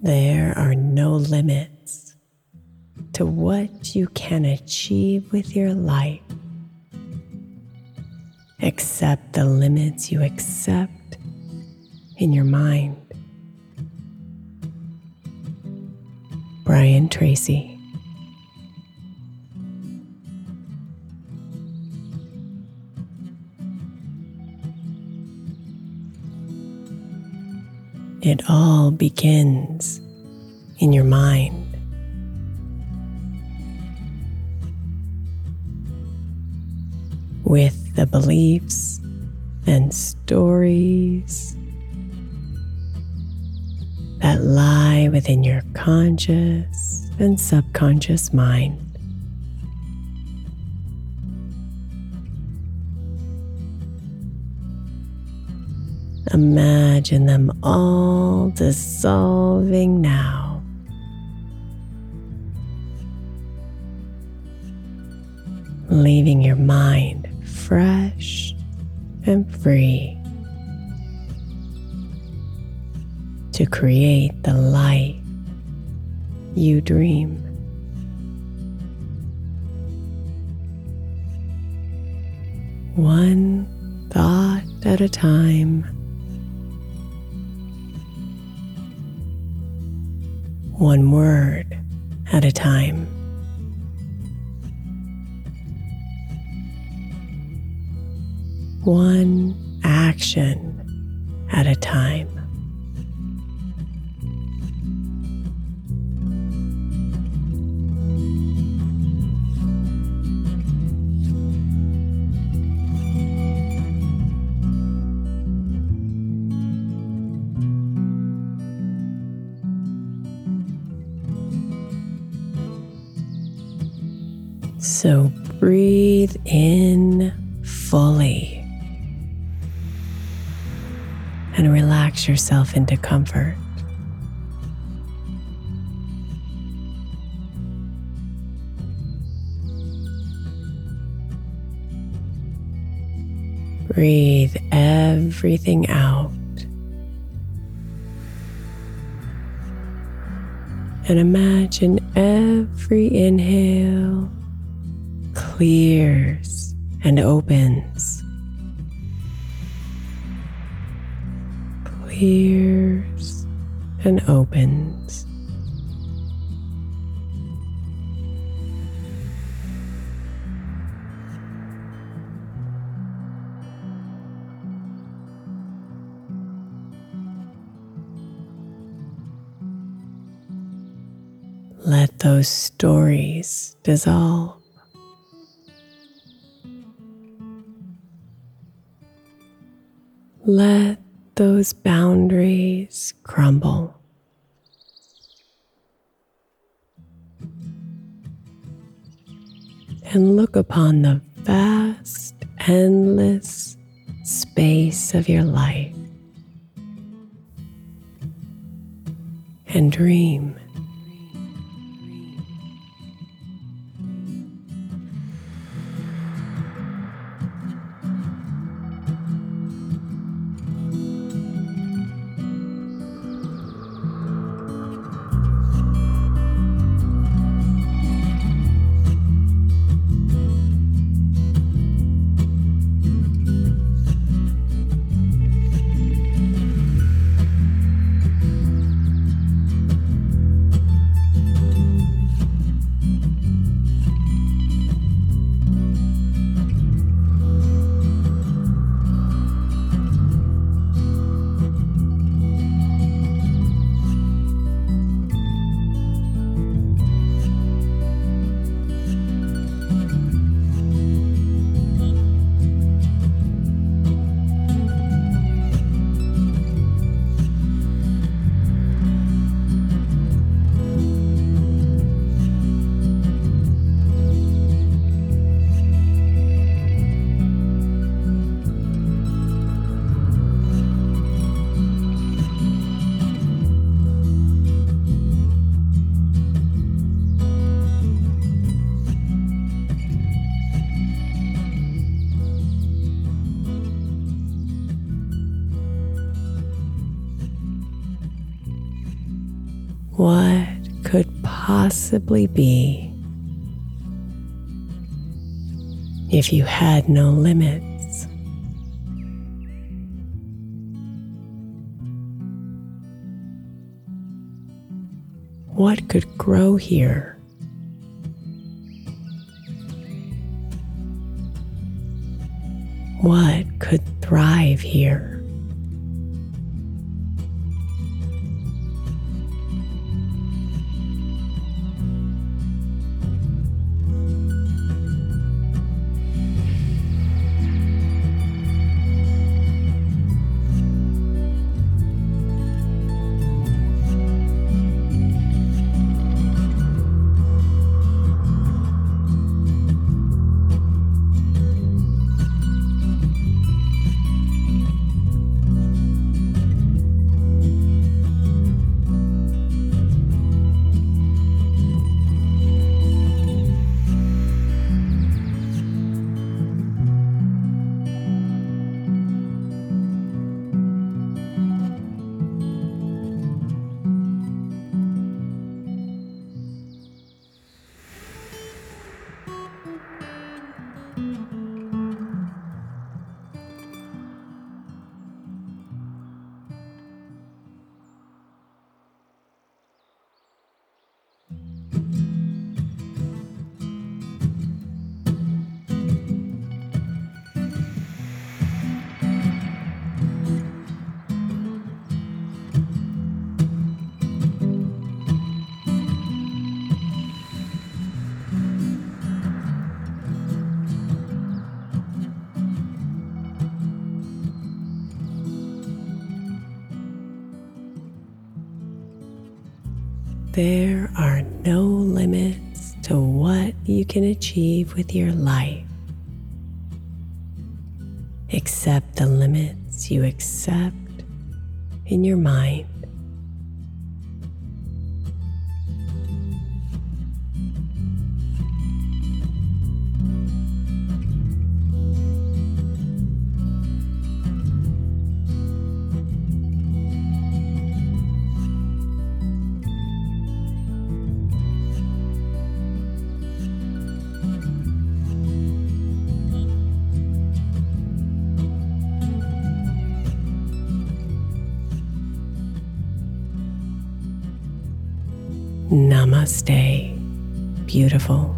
There are no limits to what you can achieve with your life, except the limits you accept in your mind. Brian Tracy. It all begins in your mind. With the beliefs and stories that lie within your conscious and subconscious mind. Imagine them all dissolving now. Leaving your mind fresh and free to create the life you dream. One thought at a time. One word at a time. One action at a time. In fully and relax yourself into comfort. Breathe everything out. And imagine every inhale clears and opens. Clears and opens. Let those stories dissolve. Let those boundaries crumble. And look upon the vast, endless space of your life and dream. What could possibly be if you had no limits? What could grow here? What could thrive here? There are no limits to what you can achieve with your life, except the limits you accept in your mind. Namaste, beautiful.